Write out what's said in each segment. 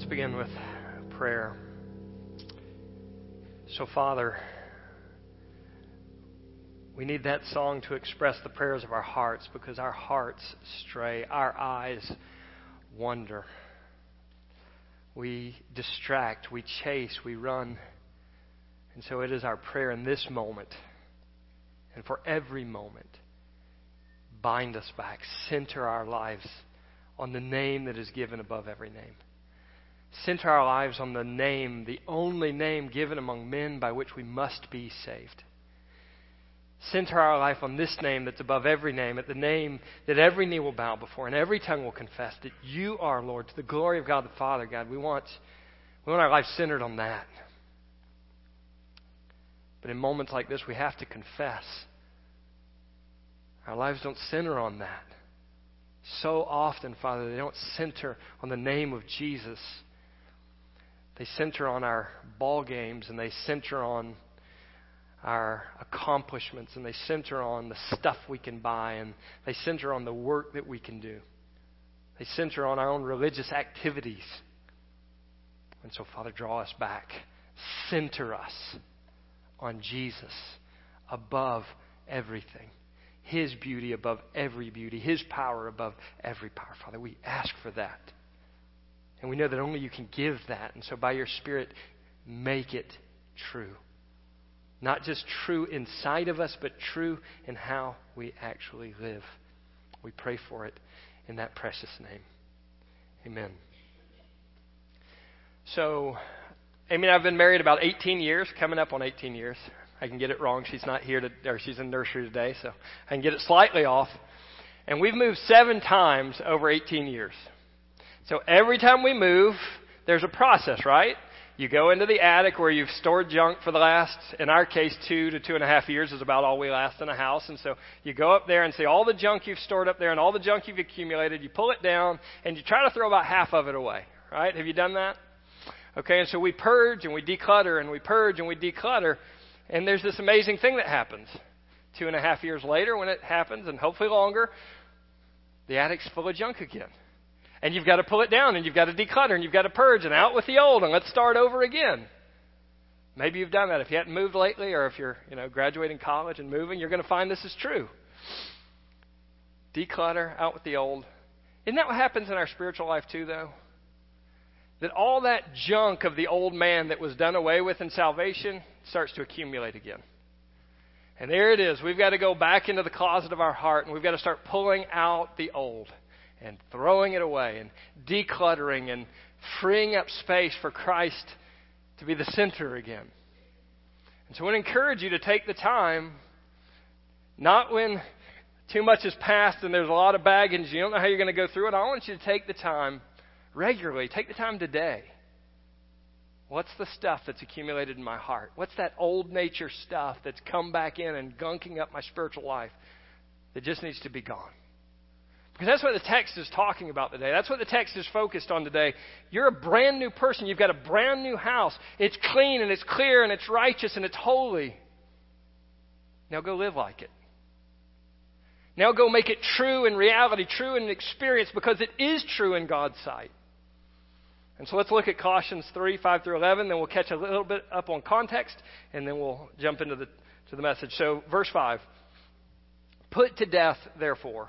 Let's begin with prayer. So, Father, we need that song to express the prayers of our hearts because our hearts stray, our eyes wander. We distract, we chase, we run. And so it is our prayer in this moment and for every moment. Bind us back, center our lives on the name that is given above every name. Center our lives on the name, the only name given among men by which we must be saved center our life on this name that's above every name, at the name that every knee will bow before and every tongue will confess that you are Lord, to the glory of God the Father. God, we want, we want our life centered on that. But in moments like this, we have to confess. Our lives don't center on that. So often, Father, they don't center on the name of Jesus. They center on our ball games and they center on our accomplishments and they center on the stuff we can buy and they center on the work that we can do. They center on our own religious activities. And so, Father, draw us back. Center us on Jesus above everything. His beauty above every beauty. His power above every power. Father, we ask for that. And we know that only you can give that. And so, by your Spirit, make it true. Not just true inside of us, but true in how we actually live. We pray for it in that precious name. Amen. So, Amy and I have been married about 18 years, coming up on 18 years. I can get it wrong. She's not here, to, or she's in nursery today, so I can get it slightly off. And we've moved seven times over 18 years. So every time we move, there's a process, right? You go into the attic where you've stored junk for the last, in our case, two to two and a half years is about all we last in a house. And so you go up there and see all the junk you've stored up there and all the junk you've accumulated. You pull it down and you try to throw about half of it away. Right? Have you done that? Okay, and so we purge and we declutter and we purge and we declutter. And there's this amazing thing that happens. Two and a half years later, when it happens, and hopefully longer, the attic's full of junk again. And you've got to pull it down and you've got to declutter and you've got to purge and out with the old and let's start over again. Maybe you've done that. If you hadn't moved lately or if you're, you know, graduating college and moving, you're going to find this is true. Declutter, out with the old. Isn't that what happens in our spiritual life too, though? That all that junk of the old man that was done away with in salvation starts to accumulate again. And there it is. We've got to go back into the closet of our heart and we've got to start pulling out the old and throwing it away and decluttering and freeing up space for Christ to be the center again. And so I want to encourage you to take the time, not when too much has passed and there's a lot of baggage, you don't know how you're going to go through it. I want you to take the time regularly, take the time today. What's the stuff that's accumulated in my heart? What's that old nature stuff that's come back in and gunking up my spiritual life that just needs to be gone? Because that's what the text is talking about today. That's what the text is focused on today. You're a brand new person. You've got a brand new house. It's clean and it's clear and it's righteous and it's holy. Now go live like it. Now go make it true in reality, true in experience, because it is true in God's sight. And so let's look at Colossians 3, 5 through 11, then we'll catch a little bit up on context, and then we'll jump into the, to the message. So, verse 5 Put to death, therefore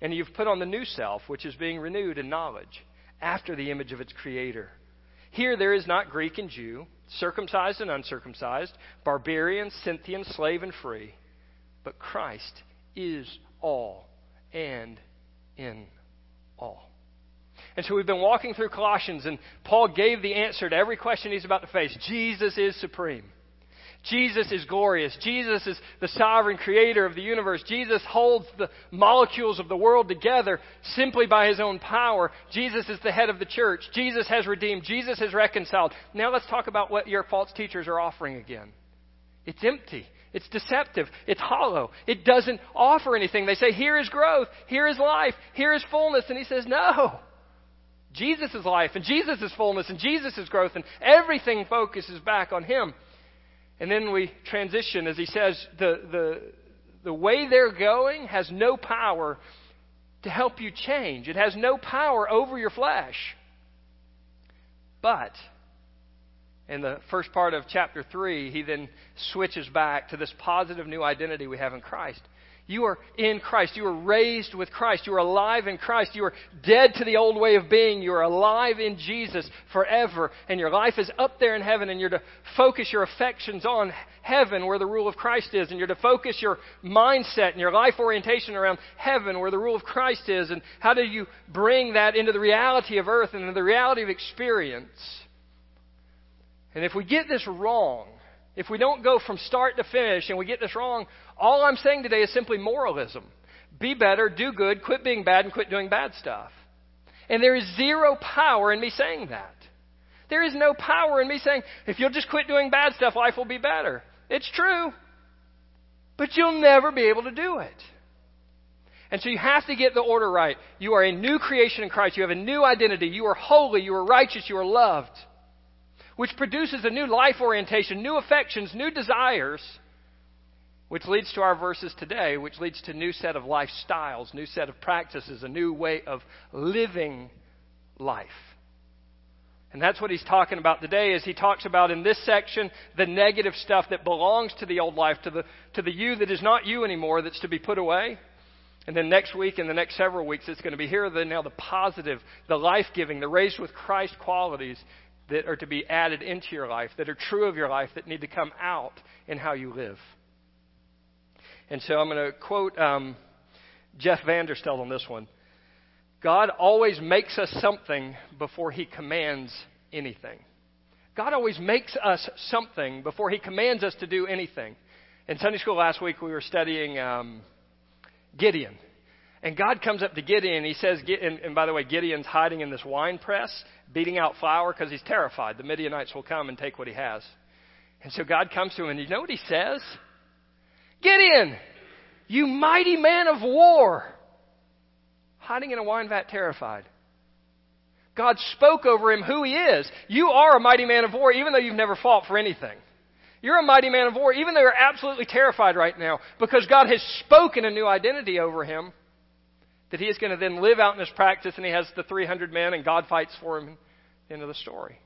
and you've put on the new self, which is being renewed in knowledge, after the image of its creator. Here there is not Greek and Jew, circumcised and uncircumcised, barbarian, Scythian, slave and free, but Christ is all and in all. And so we've been walking through Colossians, and Paul gave the answer to every question he's about to face Jesus is supreme. Jesus is glorious. Jesus is the sovereign creator of the universe. Jesus holds the molecules of the world together simply by his own power. Jesus is the head of the church. Jesus has redeemed. Jesus has reconciled. Now let's talk about what your false teachers are offering again. It's empty. It's deceptive. It's hollow. It doesn't offer anything. They say, here is growth. Here is life. Here is fullness. And he says, no. Jesus is life and Jesus is fullness and Jesus is growth and everything focuses back on him. And then we transition as he says the, the, the way they're going has no power to help you change. It has no power over your flesh. But in the first part of chapter 3, he then switches back to this positive new identity we have in Christ. You are in Christ. You are raised with Christ. You are alive in Christ. You are dead to the old way of being. You are alive in Jesus forever. And your life is up there in heaven, and you're to focus your affections on heaven where the rule of Christ is. And you're to focus your mindset and your life orientation around heaven where the rule of Christ is. And how do you bring that into the reality of earth and into the reality of experience? And if we get this wrong, if we don't go from start to finish and we get this wrong, all I'm saying today is simply moralism. Be better, do good, quit being bad, and quit doing bad stuff. And there is zero power in me saying that. There is no power in me saying, if you'll just quit doing bad stuff, life will be better. It's true. But you'll never be able to do it. And so you have to get the order right. You are a new creation in Christ. You have a new identity. You are holy. You are righteous. You are loved which produces a new life orientation, new affections, new desires, which leads to our verses today, which leads to new set of lifestyles, new set of practices, a new way of living life. And that's what he's talking about today is he talks about in this section the negative stuff that belongs to the old life, to the, to the you that is not you anymore, that's to be put away. And then next week and the next several weeks, it's going to be here the, now the positive, the life giving, the raised with Christ qualities that are to be added into your life, that are true of your life, that need to come out in how you live. And so I'm going to quote um, Jeff Vanderstelt on this one. God always makes us something before he commands anything. God always makes us something before he commands us to do anything. In Sunday school last week, we were studying um, Gideon. And God comes up to Gideon he says, and, and by the way, Gideon's hiding in this wine press, beating out flour because he's terrified. The Midianites will come and take what he has. And so God comes to him and you know what he says? Gideon, you mighty man of war. Hiding in a wine vat, terrified. God spoke over him who he is. You are a mighty man of war, even though you've never fought for anything. You're a mighty man of war, even though you're absolutely terrified right now, because God has spoken a new identity over him that he is going to then live out in his practice, and he has the 300 men, and God fights for him into the story.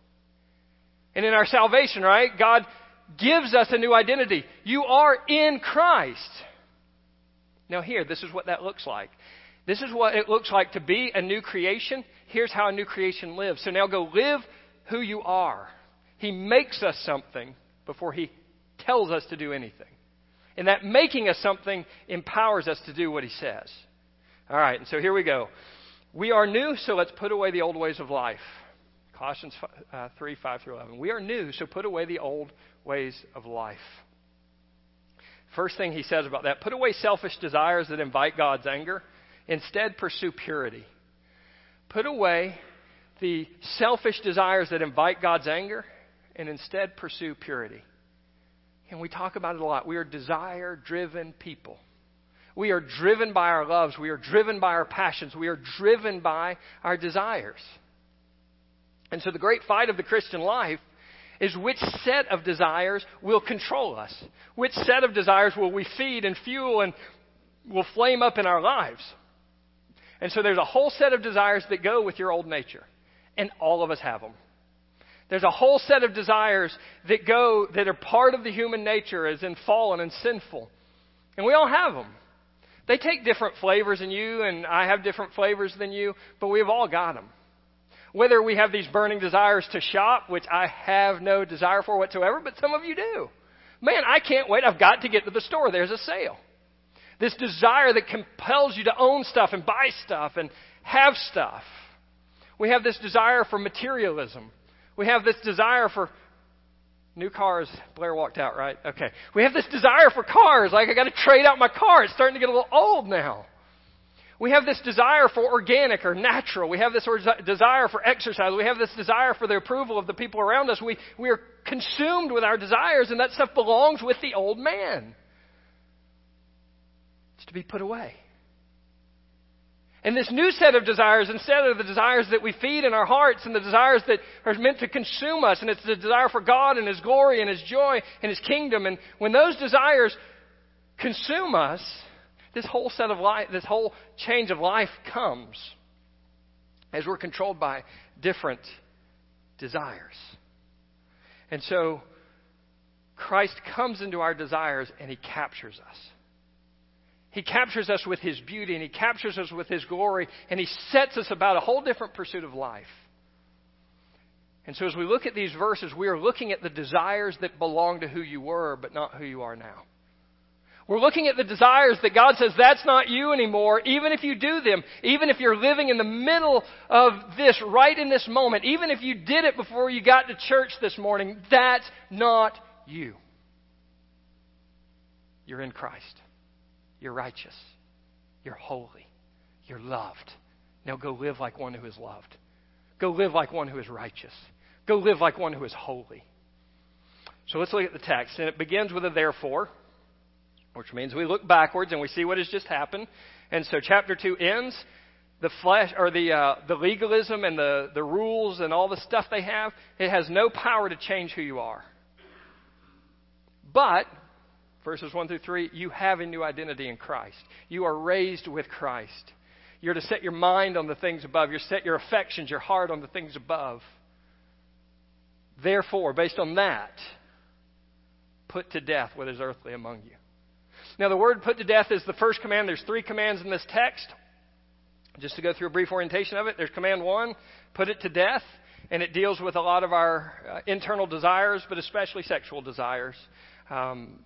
And in our salvation, right, God gives us a new identity. You are in Christ. Now, here, this is what that looks like. This is what it looks like to be a new creation. Here's how a new creation lives. So now go live who you are. He makes us something before he tells us to do anything. And that making us something empowers us to do what he says. All right, and so here we go. We are new, so let's put away the old ways of life. Colossians uh, 3 5 through 11. We are new, so put away the old ways of life. First thing he says about that put away selfish desires that invite God's anger. Instead, pursue purity. Put away the selfish desires that invite God's anger, and instead pursue purity. And we talk about it a lot. We are desire driven people. We are driven by our loves. We are driven by our passions. We are driven by our desires. And so the great fight of the Christian life is which set of desires will control us? Which set of desires will we feed and fuel and will flame up in our lives? And so there's a whole set of desires that go with your old nature. And all of us have them. There's a whole set of desires that go, that are part of the human nature as in fallen and sinful. And we all have them. They take different flavors in you, and I have different flavors than you, but we've all got them. Whether we have these burning desires to shop, which I have no desire for whatsoever, but some of you do. Man, I can't wait. I've got to get to the store. There's a sale. This desire that compels you to own stuff and buy stuff and have stuff. We have this desire for materialism. We have this desire for New cars, Blair walked out, right? Okay. We have this desire for cars. Like, I got to trade out my car. It's starting to get a little old now. We have this desire for organic or natural. We have this desire for exercise. We have this desire for the approval of the people around us. We, we are consumed with our desires, and that stuff belongs with the old man. It's to be put away. And this new set of desires, instead of the desires that we feed in our hearts and the desires that are meant to consume us, and it's the desire for God and His glory and His joy and His kingdom, and when those desires consume us, this whole set of life, this whole change of life comes as we're controlled by different desires. And so Christ comes into our desires and He captures us. He captures us with His beauty and He captures us with His glory and He sets us about a whole different pursuit of life. And so as we look at these verses, we are looking at the desires that belong to who you were, but not who you are now. We're looking at the desires that God says that's not you anymore, even if you do them, even if you're living in the middle of this right in this moment, even if you did it before you got to church this morning, that's not you. You're in Christ. You're righteous. You're holy. You're loved. Now go live like one who is loved. Go live like one who is righteous. Go live like one who is holy. So let's look at the text. And it begins with a therefore, which means we look backwards and we see what has just happened. And so chapter 2 ends. The flesh, or the, uh, the legalism and the, the rules and all the stuff they have, it has no power to change who you are. But verses 1 through 3, you have a new identity in Christ. You are raised with Christ. You're to set your mind on the things above. You're set your affections, your heart on the things above. Therefore, based on that, put to death what is earthly among you. Now, the word put to death is the first command. There's three commands in this text. Just to go through a brief orientation of it, there's command one, put it to death, and it deals with a lot of our uh, internal desires, but especially sexual desires. Um,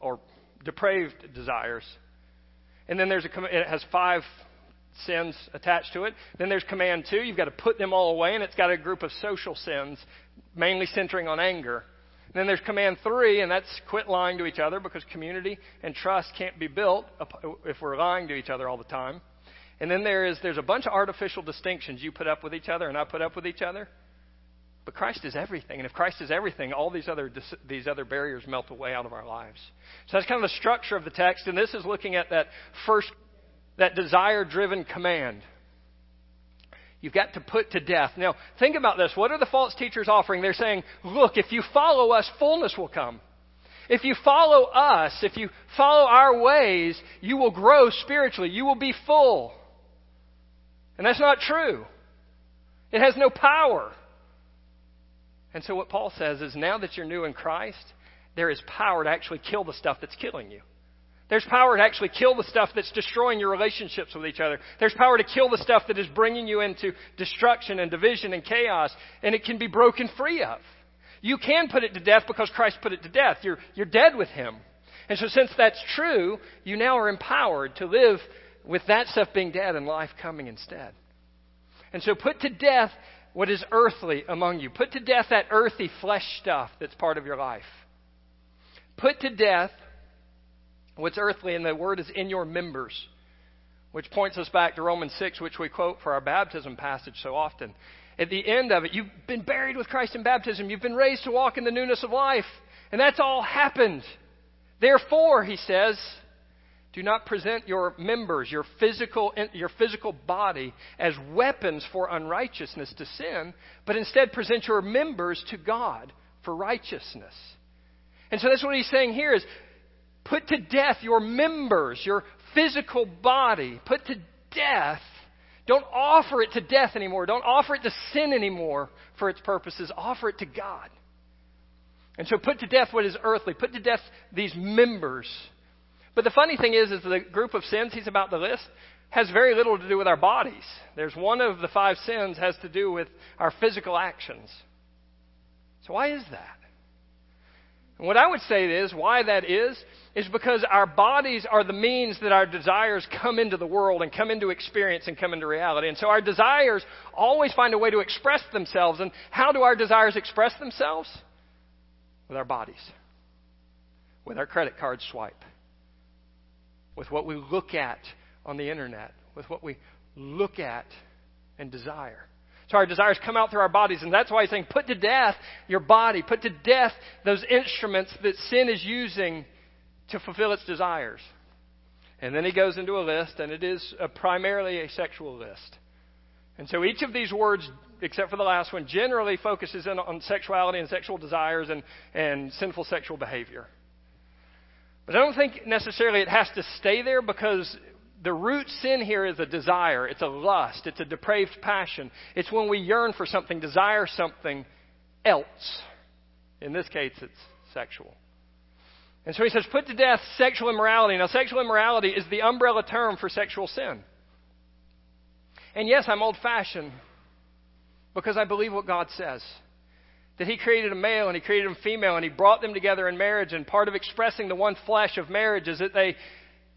or depraved desires. And then there's a it has five sins attached to it. Then there's command two. You've got to put them all away, and it's got a group of social sins, mainly centering on anger. Then there's command three, and that's quit lying to each other because community and trust can't be built if we're lying to each other all the time. And then there is there's a bunch of artificial distinctions you put up with each other and I put up with each other. But Christ is everything. And if Christ is everything, all these other, these other barriers melt away out of our lives. So that's kind of the structure of the text. And this is looking at that first, that desire driven command. You've got to put to death. Now, think about this. What are the false teachers offering? They're saying, look, if you follow us, fullness will come. If you follow us, if you follow our ways, you will grow spiritually. You will be full. And that's not true. It has no power. And so what Paul says is now that you're new in Christ, there is power to actually kill the stuff that's killing you. There's power to actually kill the stuff that's destroying your relationships with each other. There's power to kill the stuff that is bringing you into destruction and division and chaos, and it can be broken free of. You can put it to death because Christ put it to death. You're, you're dead with Him. And so, since that's true, you now are empowered to live with that stuff being dead and life coming instead. And so, put to death what is earthly among you. Put to death that earthy flesh stuff that's part of your life. Put to death what's earthly, and the word is in your members, which points us back to Romans 6, which we quote for our baptism passage so often. At the end of it, you've been buried with Christ in baptism, you've been raised to walk in the newness of life, and that's all happened. Therefore, he says, do not present your members, your physical, your physical body, as weapons for unrighteousness to sin, but instead present your members to God for righteousness. And so that's what he's saying here is put to death your members, your physical body. Put to death. Don't offer it to death anymore. Don't offer it to sin anymore for its purposes. Offer it to God. And so put to death what is earthly. Put to death these members but the funny thing is, is the group of sins he's about to list has very little to do with our bodies. There's one of the five sins has to do with our physical actions. So why is that? And what I would say is why that is is because our bodies are the means that our desires come into the world and come into experience and come into reality. And so our desires always find a way to express themselves. And how do our desires express themselves? with our bodies, with our credit card swipe, with what we look at on the internet, with what we look at and desire. So our desires come out through our bodies, and that's why he's saying, put to death your body, put to death those instruments that sin is using to fulfill its desires. And then he goes into a list, and it is a, primarily a sexual list. And so each of these words, except for the last one, generally focuses in on sexuality and sexual desires and, and sinful sexual behavior. But I don't think necessarily it has to stay there because the root sin here is a desire. It's a lust. It's a depraved passion. It's when we yearn for something, desire something else. In this case, it's sexual. And so he says, put to death sexual immorality. Now, sexual immorality is the umbrella term for sexual sin. And yes, I'm old fashioned because I believe what God says. That He created a male and He created a female and He brought them together in marriage. And part of expressing the one flesh of marriage is that they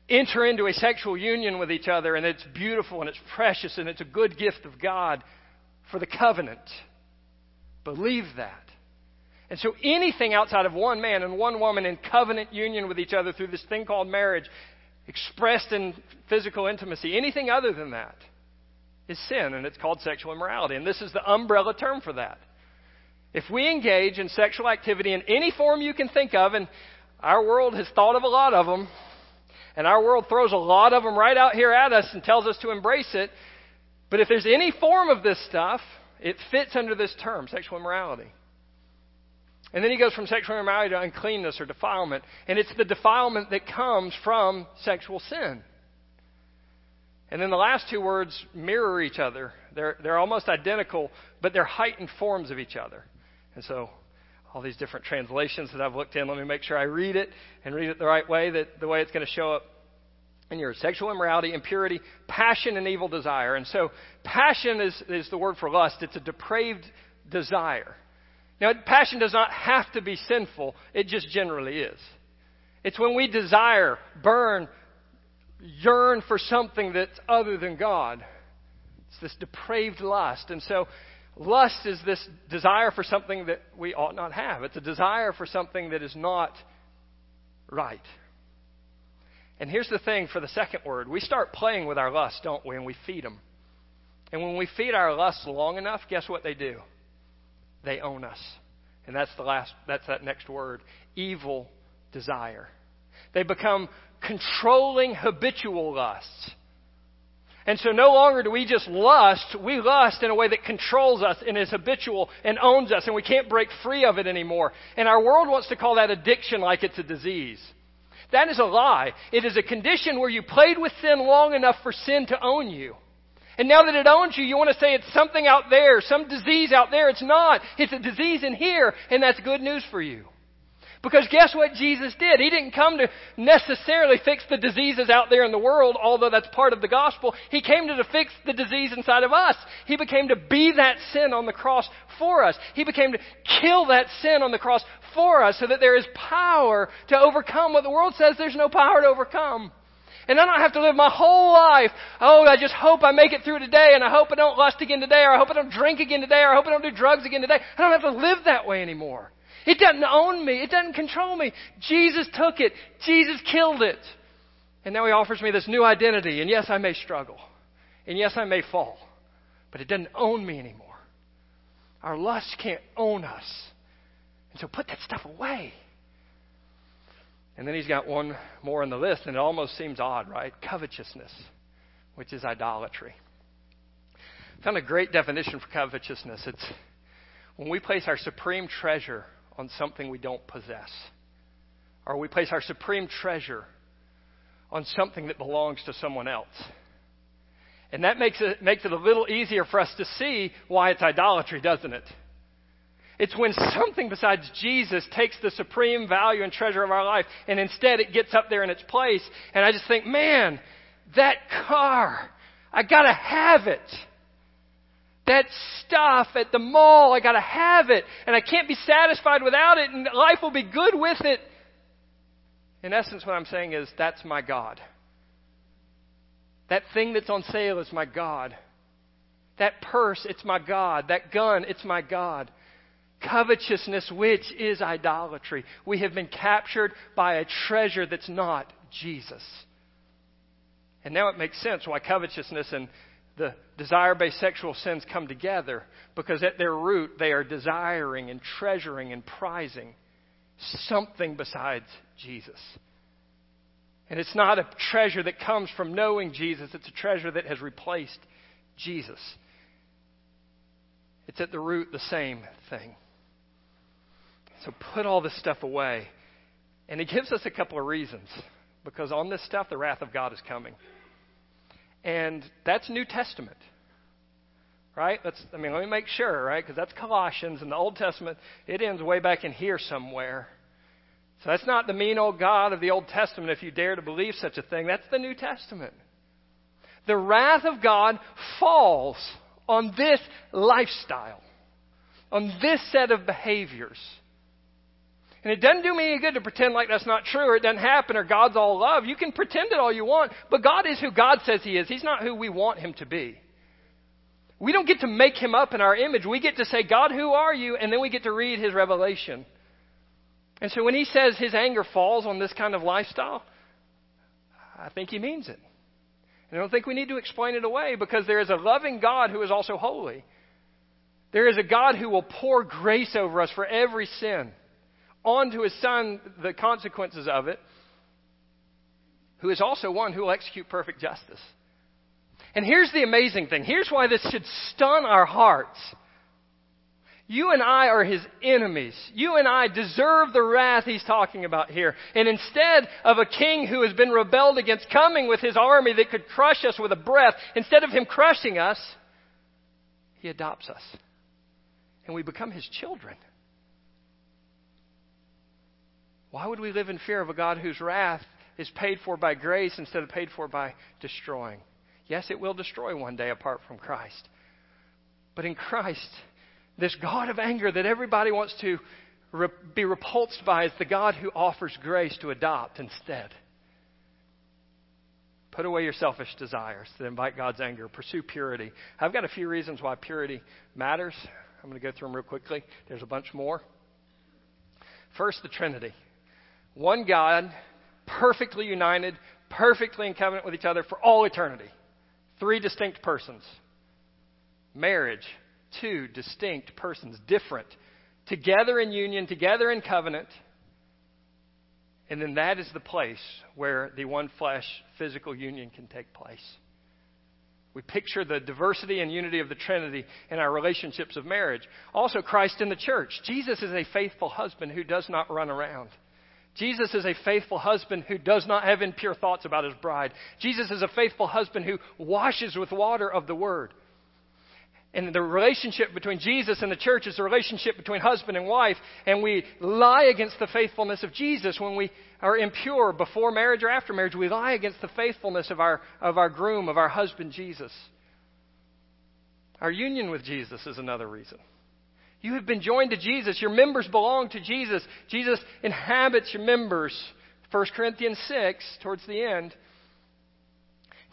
enter into a sexual union with each other and it's beautiful and it's precious and it's a good gift of God for the covenant. Believe that. And so anything outside of one man and one woman in covenant union with each other through this thing called marriage, expressed in physical intimacy, anything other than that is sin, and it's called sexual immorality. And this is the umbrella term for that. If we engage in sexual activity in any form you can think of, and our world has thought of a lot of them, and our world throws a lot of them right out here at us and tells us to embrace it, but if there's any form of this stuff, it fits under this term, sexual immorality. And then he goes from sexual immorality to uncleanness or defilement. And it's the defilement that comes from sexual sin. And then the last two words mirror each other. They're, they're almost identical, but they're heightened forms of each other. And so, all these different translations that I've looked in, let me make sure I read it and read it the right way, that the way it's going to show up in your sexual immorality, impurity, passion, and evil desire. And so, passion is, is the word for lust. It's a depraved desire. Now, passion does not have to be sinful, it just generally is. It's when we desire, burn, yearn for something that's other than God. It's this depraved lust. And so, lust is this desire for something that we ought not have. It's a desire for something that is not right. And here's the thing for the second word we start playing with our lusts, don't we? And we feed them. And when we feed our lusts long enough, guess what they do? they own us. And that's the last that's that next word, evil desire. They become controlling habitual lusts. And so no longer do we just lust, we lust in a way that controls us and is habitual and owns us, and we can't break free of it anymore. And our world wants to call that addiction like it's a disease. That is a lie. It is a condition where you played with sin long enough for sin to own you. And now that it owns you, you want to say it's something out there, some disease out there. It's not. It's a disease in here, and that's good news for you. Because guess what Jesus did? He didn't come to necessarily fix the diseases out there in the world, although that's part of the gospel. He came to fix the disease inside of us. He became to be that sin on the cross for us. He became to kill that sin on the cross for us so that there is power to overcome what the world says there's no power to overcome. And I don't have to live my whole life. Oh, I just hope I make it through today, and I hope I don't lust again today, or I hope I don't drink again today, or I hope I don't do drugs again today. I don't have to live that way anymore. It doesn't own me. It doesn't control me. Jesus took it. Jesus killed it. And now he offers me this new identity. And yes, I may struggle. And yes, I may fall. But it doesn't own me anymore. Our lust can't own us. And so put that stuff away. And then he's got one more on the list, and it almost seems odd, right? Covetousness, which is idolatry. I found a great definition for covetousness. It's when we place our supreme treasure on something we don't possess, or we place our supreme treasure on something that belongs to someone else. And that makes it, makes it a little easier for us to see why it's idolatry, doesn't it? It's when something besides Jesus takes the supreme value and treasure of our life and instead it gets up there in its place. And I just think, man, that car, I gotta have it. That stuff at the mall, I gotta have it. And I can't be satisfied without it and life will be good with it. In essence, what I'm saying is, that's my God. That thing that's on sale is my God. That purse, it's my God. That gun, it's my God. Covetousness, which is idolatry. We have been captured by a treasure that's not Jesus. And now it makes sense why covetousness and the desire based sexual sins come together because at their root they are desiring and treasuring and prizing something besides Jesus. And it's not a treasure that comes from knowing Jesus, it's a treasure that has replaced Jesus. It's at the root the same thing. So put all this stuff away. And it gives us a couple of reasons. Because on this stuff, the wrath of God is coming. And that's New Testament. Right? That's, I mean, let me make sure, right? Because that's Colossians, and the Old Testament, it ends way back in here somewhere. So that's not the mean old God of the Old Testament if you dare to believe such a thing. That's the New Testament. The wrath of God falls on this lifestyle, on this set of behaviors. And it doesn't do me any good to pretend like that's not true or it doesn't happen or God's all love. You can pretend it all you want, but God is who God says He is. He's not who we want Him to be. We don't get to make Him up in our image. We get to say, God, who are you? And then we get to read His revelation. And so when He says His anger falls on this kind of lifestyle, I think He means it. And I don't think we need to explain it away because there is a loving God who is also holy. There is a God who will pour grace over us for every sin on to his son the consequences of it, who is also one who will execute perfect justice. And here's the amazing thing. Here's why this should stun our hearts. You and I are his enemies. You and I deserve the wrath he's talking about here. And instead of a king who has been rebelled against coming with his army that could crush us with a breath, instead of him crushing us, he adopts us. And we become his children. Why would we live in fear of a God whose wrath is paid for by grace instead of paid for by destroying? Yes, it will destroy one day apart from Christ. But in Christ, this God of anger that everybody wants to re- be repulsed by is the God who offers grace to adopt instead. Put away your selfish desires that invite God's anger. Pursue purity. I've got a few reasons why purity matters. I'm going to go through them real quickly. There's a bunch more. First, the Trinity. One God, perfectly united, perfectly in covenant with each other for all eternity. Three distinct persons. Marriage, two distinct persons, different, together in union, together in covenant. And then that is the place where the one flesh physical union can take place. We picture the diversity and unity of the Trinity in our relationships of marriage. Also, Christ in the church. Jesus is a faithful husband who does not run around. Jesus is a faithful husband who does not have impure thoughts about his bride. Jesus is a faithful husband who washes with water of the word. And the relationship between Jesus and the church is the relationship between husband and wife. And we lie against the faithfulness of Jesus when we are impure before marriage or after marriage. We lie against the faithfulness of our, of our groom, of our husband, Jesus. Our union with Jesus is another reason. You have been joined to Jesus. Your members belong to Jesus. Jesus inhabits your members. 1 Corinthians 6, towards the end.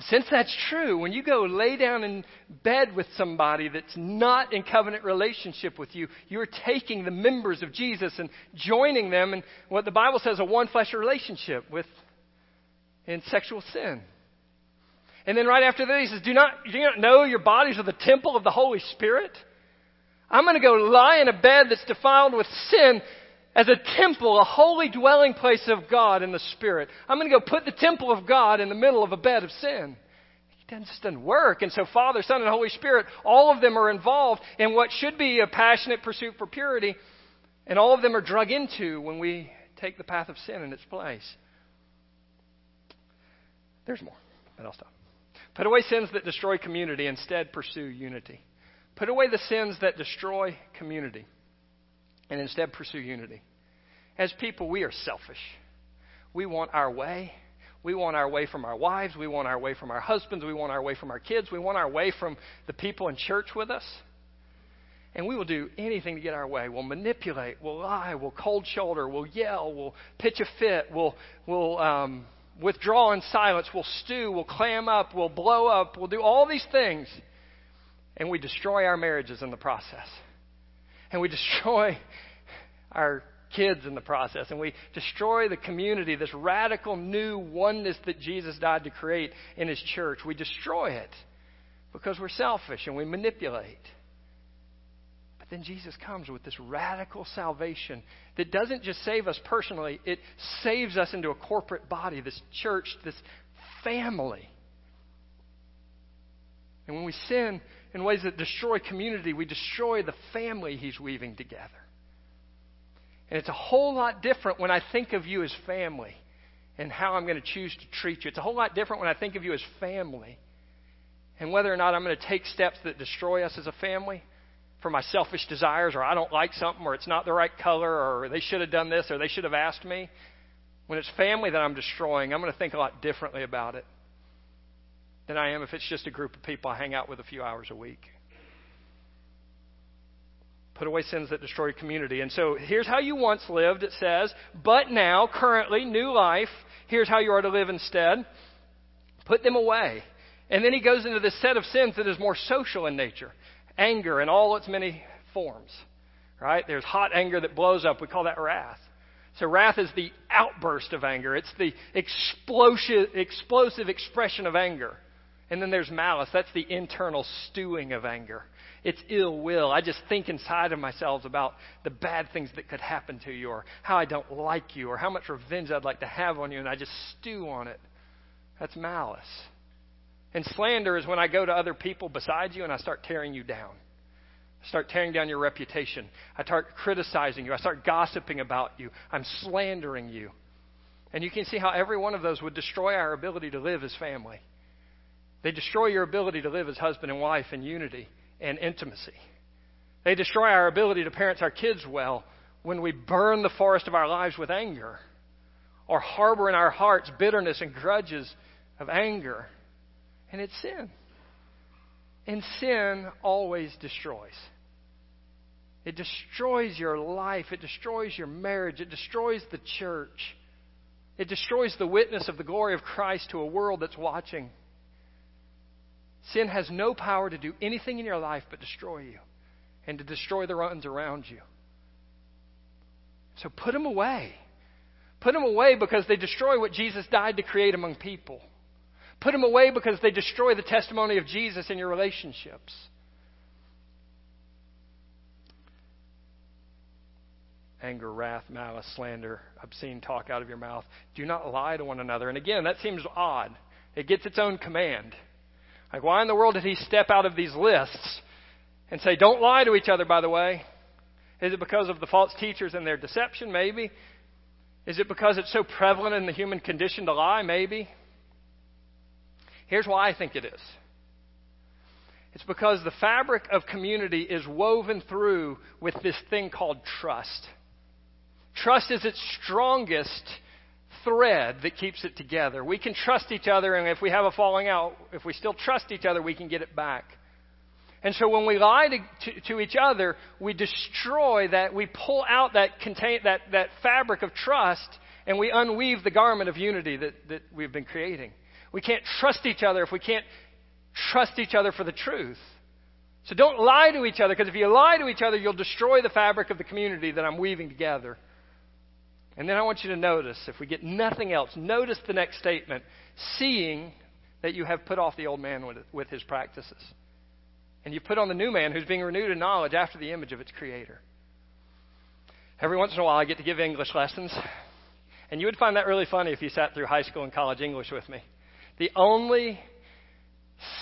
Since that's true, when you go lay down in bed with somebody that's not in covenant relationship with you, you're taking the members of Jesus and joining them in what the Bible says a one flesh relationship with in sexual sin. And then right after that, he says, Do not, do you not know your bodies are the temple of the Holy Spirit? I'm going to go lie in a bed that's defiled with sin as a temple, a holy dwelling place of God in the Spirit. I'm going to go put the temple of God in the middle of a bed of sin. It just doesn't work. And so, Father, Son, and Holy Spirit, all of them are involved in what should be a passionate pursuit for purity, and all of them are drug into when we take the path of sin in its place. There's more, but I'll stop. Put away sins that destroy community, instead, pursue unity. Put away the sins that destroy community and instead pursue unity. As people, we are selfish. We want our way. We want our way from our wives. We want our way from our husbands. We want our way from our kids. We want our way from the people in church with us. And we will do anything to get our way. We'll manipulate. We'll lie. We'll cold shoulder. We'll yell. We'll pitch a fit. We'll, we'll um, withdraw in silence. We'll stew. We'll clam up. We'll blow up. We'll do all these things and we destroy our marriages in the process. And we destroy our kids in the process. And we destroy the community, this radical new oneness that Jesus died to create in his church. We destroy it because we're selfish and we manipulate. But then Jesus comes with this radical salvation that doesn't just save us personally, it saves us into a corporate body, this church, this family. And when we sin in ways that destroy community, we destroy the family he's weaving together. And it's a whole lot different when I think of you as family and how I'm going to choose to treat you. It's a whole lot different when I think of you as family and whether or not I'm going to take steps that destroy us as a family for my selfish desires or I don't like something or it's not the right color or they should have done this or they should have asked me. When it's family that I'm destroying, I'm going to think a lot differently about it than I am if it's just a group of people I hang out with a few hours a week. Put away sins that destroy community. And so here's how you once lived, it says, but now, currently, new life, here's how you are to live instead. Put them away. And then he goes into this set of sins that is more social in nature anger in all its many forms. Right? There's hot anger that blows up. We call that wrath. So wrath is the outburst of anger. It's the explosive, explosive expression of anger. And then there's malice. That's the internal stewing of anger. It's ill will. I just think inside of myself about the bad things that could happen to you, or how I don't like you, or how much revenge I'd like to have on you, and I just stew on it. That's malice. And slander is when I go to other people besides you and I start tearing you down. I start tearing down your reputation. I start criticizing you. I start gossiping about you. I'm slandering you. And you can see how every one of those would destroy our ability to live as family. They destroy your ability to live as husband and wife in unity and intimacy. They destroy our ability to parent our kids well when we burn the forest of our lives with anger or harbor in our hearts bitterness and grudges of anger. And it's sin. And sin always destroys. It destroys your life. It destroys your marriage. It destroys the church. It destroys the witness of the glory of Christ to a world that's watching. Sin has no power to do anything in your life but destroy you and to destroy the ones around you. So put them away. Put them away because they destroy what Jesus died to create among people. Put them away because they destroy the testimony of Jesus in your relationships. Anger, wrath, malice, slander, obscene talk out of your mouth. Do not lie to one another. And again, that seems odd. It gets its own command. Like, why in the world did he step out of these lists and say, don't lie to each other, by the way? Is it because of the false teachers and their deception? Maybe. Is it because it's so prevalent in the human condition to lie? Maybe. Here's why I think it is it's because the fabric of community is woven through with this thing called trust. Trust is its strongest thread that keeps it together. We can trust each other, and if we have a falling out, if we still trust each other, we can get it back. And so when we lie to, to, to each other, we destroy that, we pull out that, contain, that, that fabric of trust, and we unweave the garment of unity that, that we've been creating. We can't trust each other if we can't trust each other for the truth. So don't lie to each other, because if you lie to each other, you'll destroy the fabric of the community that I'm weaving together. And then I want you to notice, if we get nothing else, notice the next statement seeing that you have put off the old man with, with his practices. And you put on the new man who's being renewed in knowledge after the image of its creator. Every once in a while, I get to give English lessons. And you would find that really funny if you sat through high school and college English with me. The only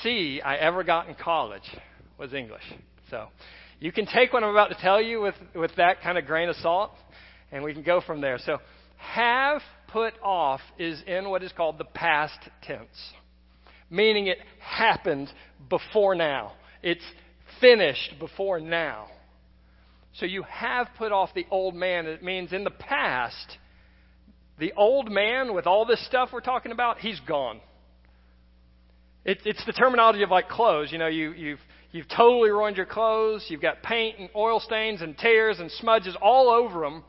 C I ever got in college was English. So you can take what I'm about to tell you with, with that kind of grain of salt and we can go from there. So, have put off is in what is called the past tense, meaning it happened before now. It's finished before now. So you have put off the old man. It means in the past, the old man with all this stuff we're talking about, he's gone. It, it's the terminology of like clothes. You know, you, you've you've totally ruined your clothes. You've got paint and oil stains and tears and smudges all over them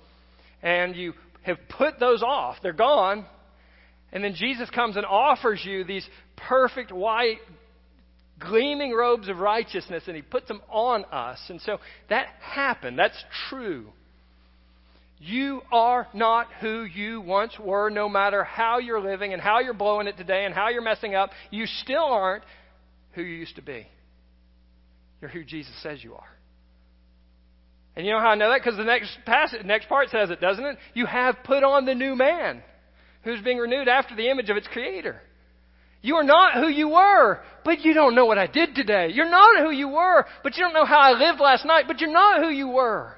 and you have put those off. They're gone. And then Jesus comes and offers you these perfect white, gleaming robes of righteousness, and He puts them on us. And so that happened. That's true. You are not who you once were, no matter how you're living and how you're blowing it today and how you're messing up. You still aren't who you used to be. You're who Jesus says you are. And you know how I know that? Because the next passage, next part says it, doesn't it? You have put on the new man, who's being renewed after the image of its creator. You are not who you were, but you don't know what I did today. You're not who you were, but you don't know how I lived last night, but you're not who you were.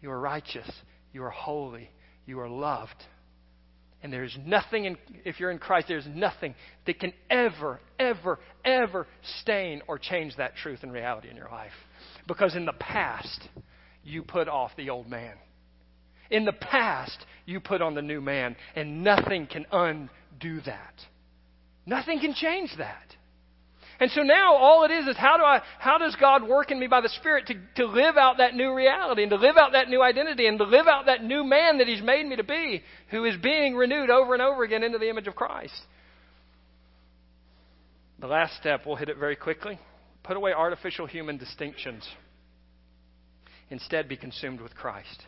You are righteous. You are holy. You are loved. And there's nothing, in, if you're in Christ, there's nothing that can ever, ever, ever stain or change that truth and reality in your life. Because in the past, you put off the old man. In the past, you put on the new man, and nothing can undo that. Nothing can change that. And so now all it is is how do I how does God work in me by the Spirit to, to live out that new reality and to live out that new identity and to live out that new man that He's made me to be, who is being renewed over and over again into the image of Christ. The last step, we'll hit it very quickly. Put away artificial human distinctions. Instead, be consumed with Christ.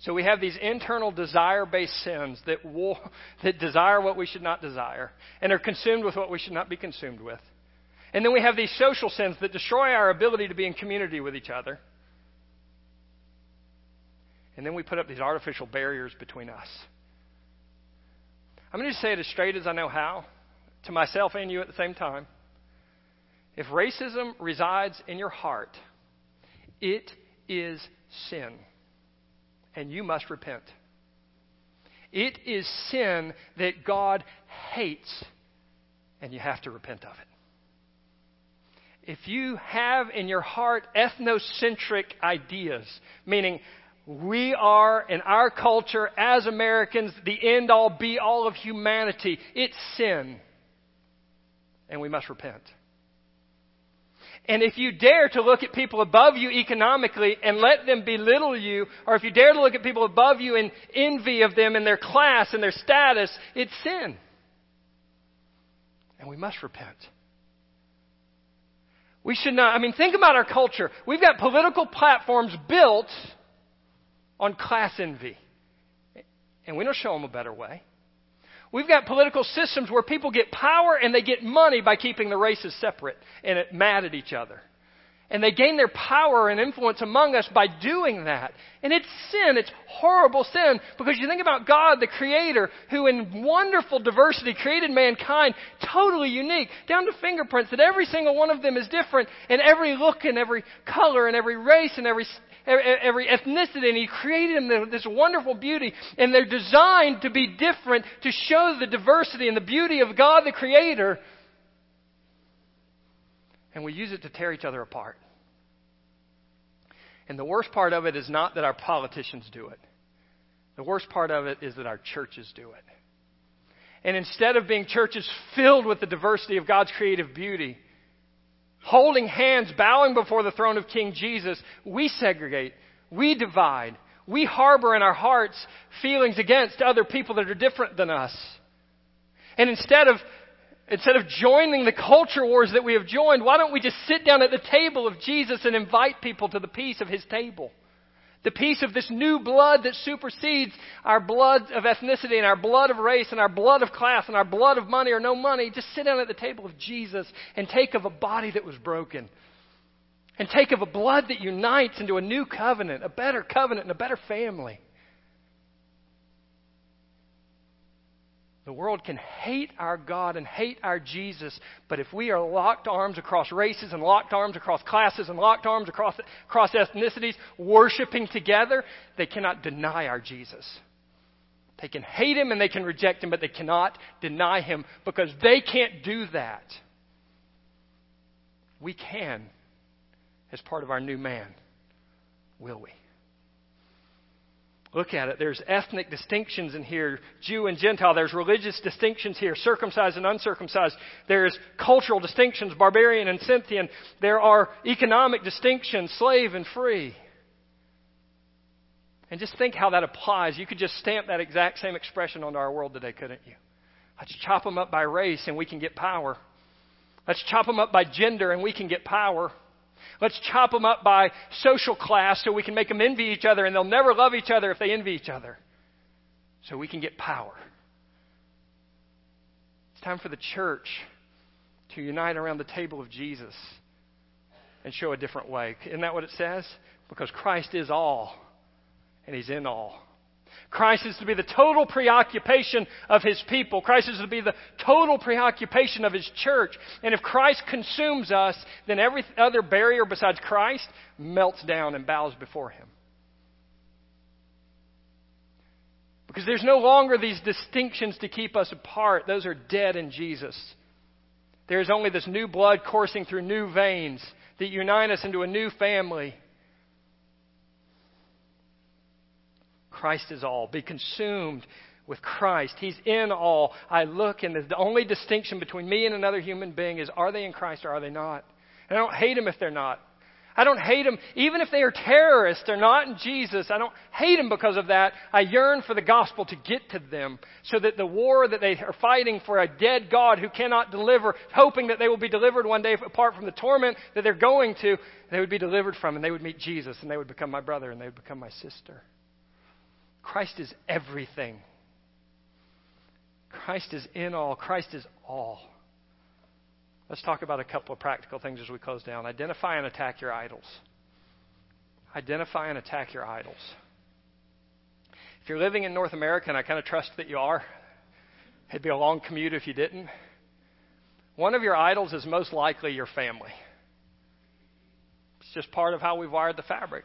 So we have these internal desire based sins that, that desire what we should not desire and are consumed with what we should not be consumed with. And then we have these social sins that destroy our ability to be in community with each other. And then we put up these artificial barriers between us. I'm going to say it as straight as I know how, to myself and you at the same time. If racism resides in your heart, it is sin, and you must repent. It is sin that God hates, and you have to repent of it if you have in your heart ethnocentric ideas, meaning we are in our culture as Americans the end all be all of humanity, it's sin. And we must repent. And if you dare to look at people above you economically and let them belittle you, or if you dare to look at people above you in envy of them and their class and their status, it's sin. And we must repent. We should not, I mean, think about our culture. We've got political platforms built on class envy. And we don't show them a better way. We've got political systems where people get power and they get money by keeping the races separate and mad at each other. And they gain their power and influence among us by doing that. And it's sin. It's horrible sin because you think about God, the Creator, who in wonderful diversity created mankind totally unique, down to fingerprints, that every single one of them is different in every look and every color and every race and every every ethnicity, and He created them with this wonderful beauty. And they're designed to be different to show the diversity and the beauty of God the Creator. And we use it to tear each other apart. And the worst part of it is not that our politicians do it. The worst part of it is that our churches do it. And instead of being churches filled with the diversity of God's creative beauty, holding hands, bowing before the throne of King Jesus, we segregate, we divide, we harbor in our hearts feelings against other people that are different than us. And instead of Instead of joining the culture wars that we have joined, why don't we just sit down at the table of Jesus and invite people to the peace of his table? The peace of this new blood that supersedes our blood of ethnicity and our blood of race and our blood of class and our blood of money or no money. Just sit down at the table of Jesus and take of a body that was broken. And take of a blood that unites into a new covenant, a better covenant, and a better family. The world can hate our God and hate our Jesus, but if we are locked arms across races and locked arms across classes and locked arms across, across ethnicities, worshiping together, they cannot deny our Jesus. They can hate him and they can reject him, but they cannot deny him because they can't do that. We can as part of our new man. Will we? Look at it. There's ethnic distinctions in here Jew and Gentile. There's religious distinctions here circumcised and uncircumcised. There's cultural distinctions, barbarian and Scythian. There are economic distinctions, slave and free. And just think how that applies. You could just stamp that exact same expression onto our world today, couldn't you? Let's chop them up by race and we can get power. Let's chop them up by gender and we can get power. Let's chop them up by social class so we can make them envy each other and they'll never love each other if they envy each other. So we can get power. It's time for the church to unite around the table of Jesus and show a different way. Isn't that what it says? Because Christ is all and He's in all. Christ is to be the total preoccupation of his people. Christ is to be the total preoccupation of his church. And if Christ consumes us, then every other barrier besides Christ melts down and bows before him. Because there's no longer these distinctions to keep us apart. Those are dead in Jesus. There is only this new blood coursing through new veins that unite us into a new family Christ is all. Be consumed with Christ. He's in all. I look, and the only distinction between me and another human being is are they in Christ or are they not? And I don't hate them if they're not. I don't hate them, even if they are terrorists, they're not in Jesus. I don't hate them because of that. I yearn for the gospel to get to them so that the war that they are fighting for a dead God who cannot deliver, hoping that they will be delivered one day apart from the torment that they're going to, they would be delivered from and they would meet Jesus and they would become my brother and they would become my sister. Christ is everything. Christ is in all. Christ is all. Let's talk about a couple of practical things as we close down. Identify and attack your idols. Identify and attack your idols. If you're living in North America, and I kind of trust that you are, it'd be a long commute if you didn't. One of your idols is most likely your family. It's just part of how we've wired the fabric.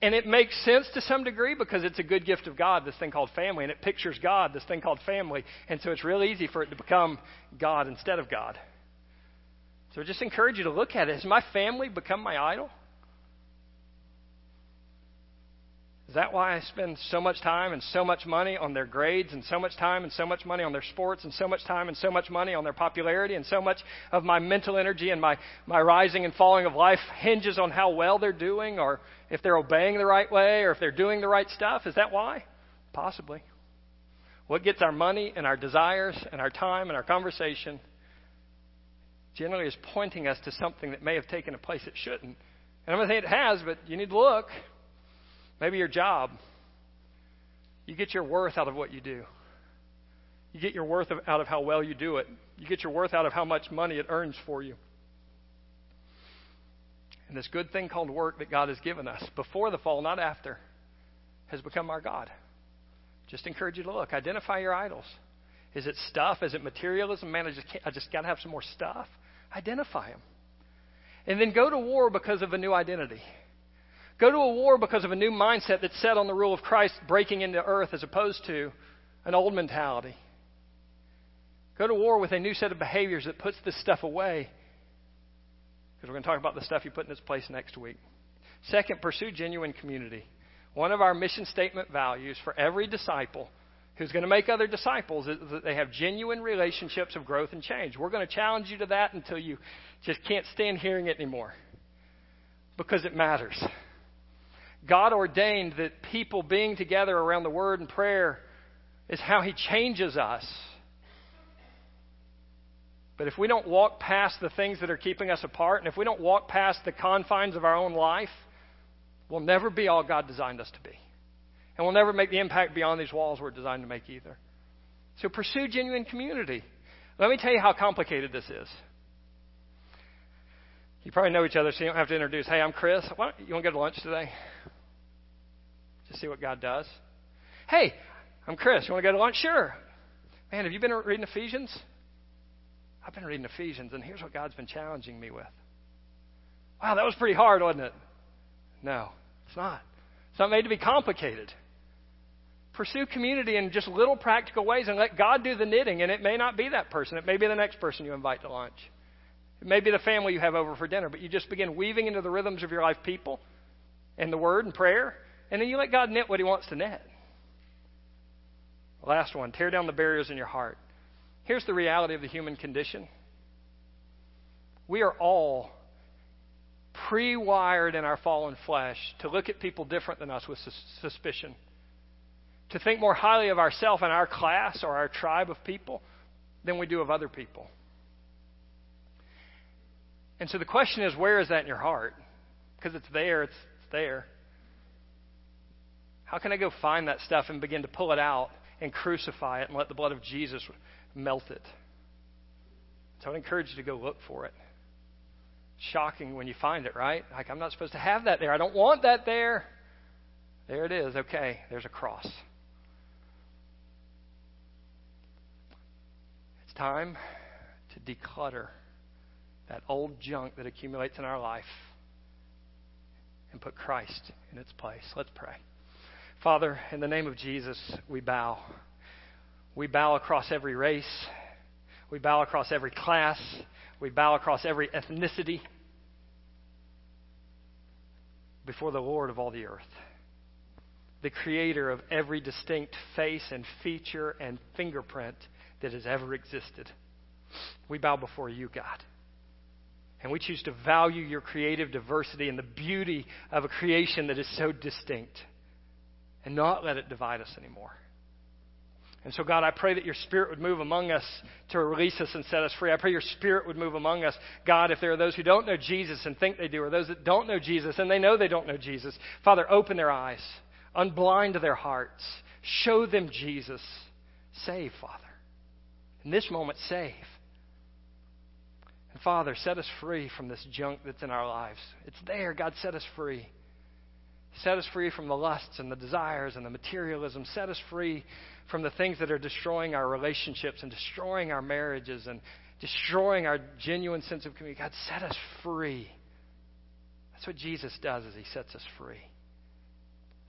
And it makes sense to some degree because it's a good gift of God, this thing called family, and it pictures God, this thing called family. And so it's real easy for it to become God instead of God. So I just encourage you to look at it. Has my family become my idol? Is that why I spend so much time and so much money on their grades and so much time and so much money on their sports and so much time and so much money on their popularity and so much of my mental energy and my, my rising and falling of life hinges on how well they're doing or if they're obeying the right way or if they're doing the right stuff? Is that why? Possibly. What gets our money and our desires and our time and our conversation generally is pointing us to something that may have taken a place it shouldn't. And I'm going to say it has, but you need to look. Maybe your job. You get your worth out of what you do. You get your worth of, out of how well you do it. You get your worth out of how much money it earns for you. And this good thing called work that God has given us before the fall, not after, has become our God. Just encourage you to look. Identify your idols. Is it stuff? Is it materialism? Man, I just, I just got to have some more stuff. Identify them. And then go to war because of a new identity. Go to a war because of a new mindset that's set on the rule of Christ breaking into earth as opposed to an old mentality. Go to war with a new set of behaviors that puts this stuff away. Because we're going to talk about the stuff you put in its place next week. Second, pursue genuine community. One of our mission statement values for every disciple who's going to make other disciples is that they have genuine relationships of growth and change. We're going to challenge you to that until you just can't stand hearing it anymore because it matters. God ordained that people being together around the Word and prayer is how He changes us. But if we don't walk past the things that are keeping us apart, and if we don't walk past the confines of our own life, we'll never be all God designed us to be. And we'll never make the impact beyond these walls we're designed to make either. So pursue genuine community. Let me tell you how complicated this is. You probably know each other, so you don't have to introduce. Hey, I'm Chris. you want to go to lunch today? Just see what God does. Hey, I'm Chris. You want to go to lunch? Sure. Man, have you been reading Ephesians? I've been reading Ephesians, and here's what God's been challenging me with. Wow, that was pretty hard, wasn't it? No, it's not. It's not made to be complicated. Pursue community in just little practical ways and let God do the knitting. And it may not be that person, it may be the next person you invite to lunch. It may be the family you have over for dinner, but you just begin weaving into the rhythms of your life people and the Word and prayer, and then you let God knit what He wants to knit. Last one tear down the barriers in your heart. Here's the reality of the human condition we are all pre wired in our fallen flesh to look at people different than us with suspicion, to think more highly of ourselves and our class or our tribe of people than we do of other people. And so the question is, where is that in your heart? Because it's there, it's, it's there. How can I go find that stuff and begin to pull it out and crucify it and let the blood of Jesus melt it? So I encourage you to go look for it. Shocking when you find it, right? Like, I'm not supposed to have that there. I don't want that there. There it is. Okay, there's a cross. It's time to declutter that old junk that accumulates in our life and put Christ in its place. Let's pray. Father, in the name of Jesus, we bow. We bow across every race. We bow across every class. We bow across every ethnicity before the Lord of all the earth, the creator of every distinct face and feature and fingerprint that has ever existed. We bow before you, God. And we choose to value your creative diversity and the beauty of a creation that is so distinct and not let it divide us anymore. And so, God, I pray that your Spirit would move among us to release us and set us free. I pray your Spirit would move among us. God, if there are those who don't know Jesus and think they do, or those that don't know Jesus and they know they don't know Jesus, Father, open their eyes, unblind their hearts, show them Jesus. Save, Father. In this moment, save. And Father, set us free from this junk that's in our lives. It's there. God, set us free. Set us free from the lusts and the desires and the materialism. Set us free from the things that are destroying our relationships and destroying our marriages and destroying our genuine sense of community. God, set us free. That's what Jesus does is he sets us free.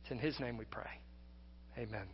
It's in his name we pray. Amen.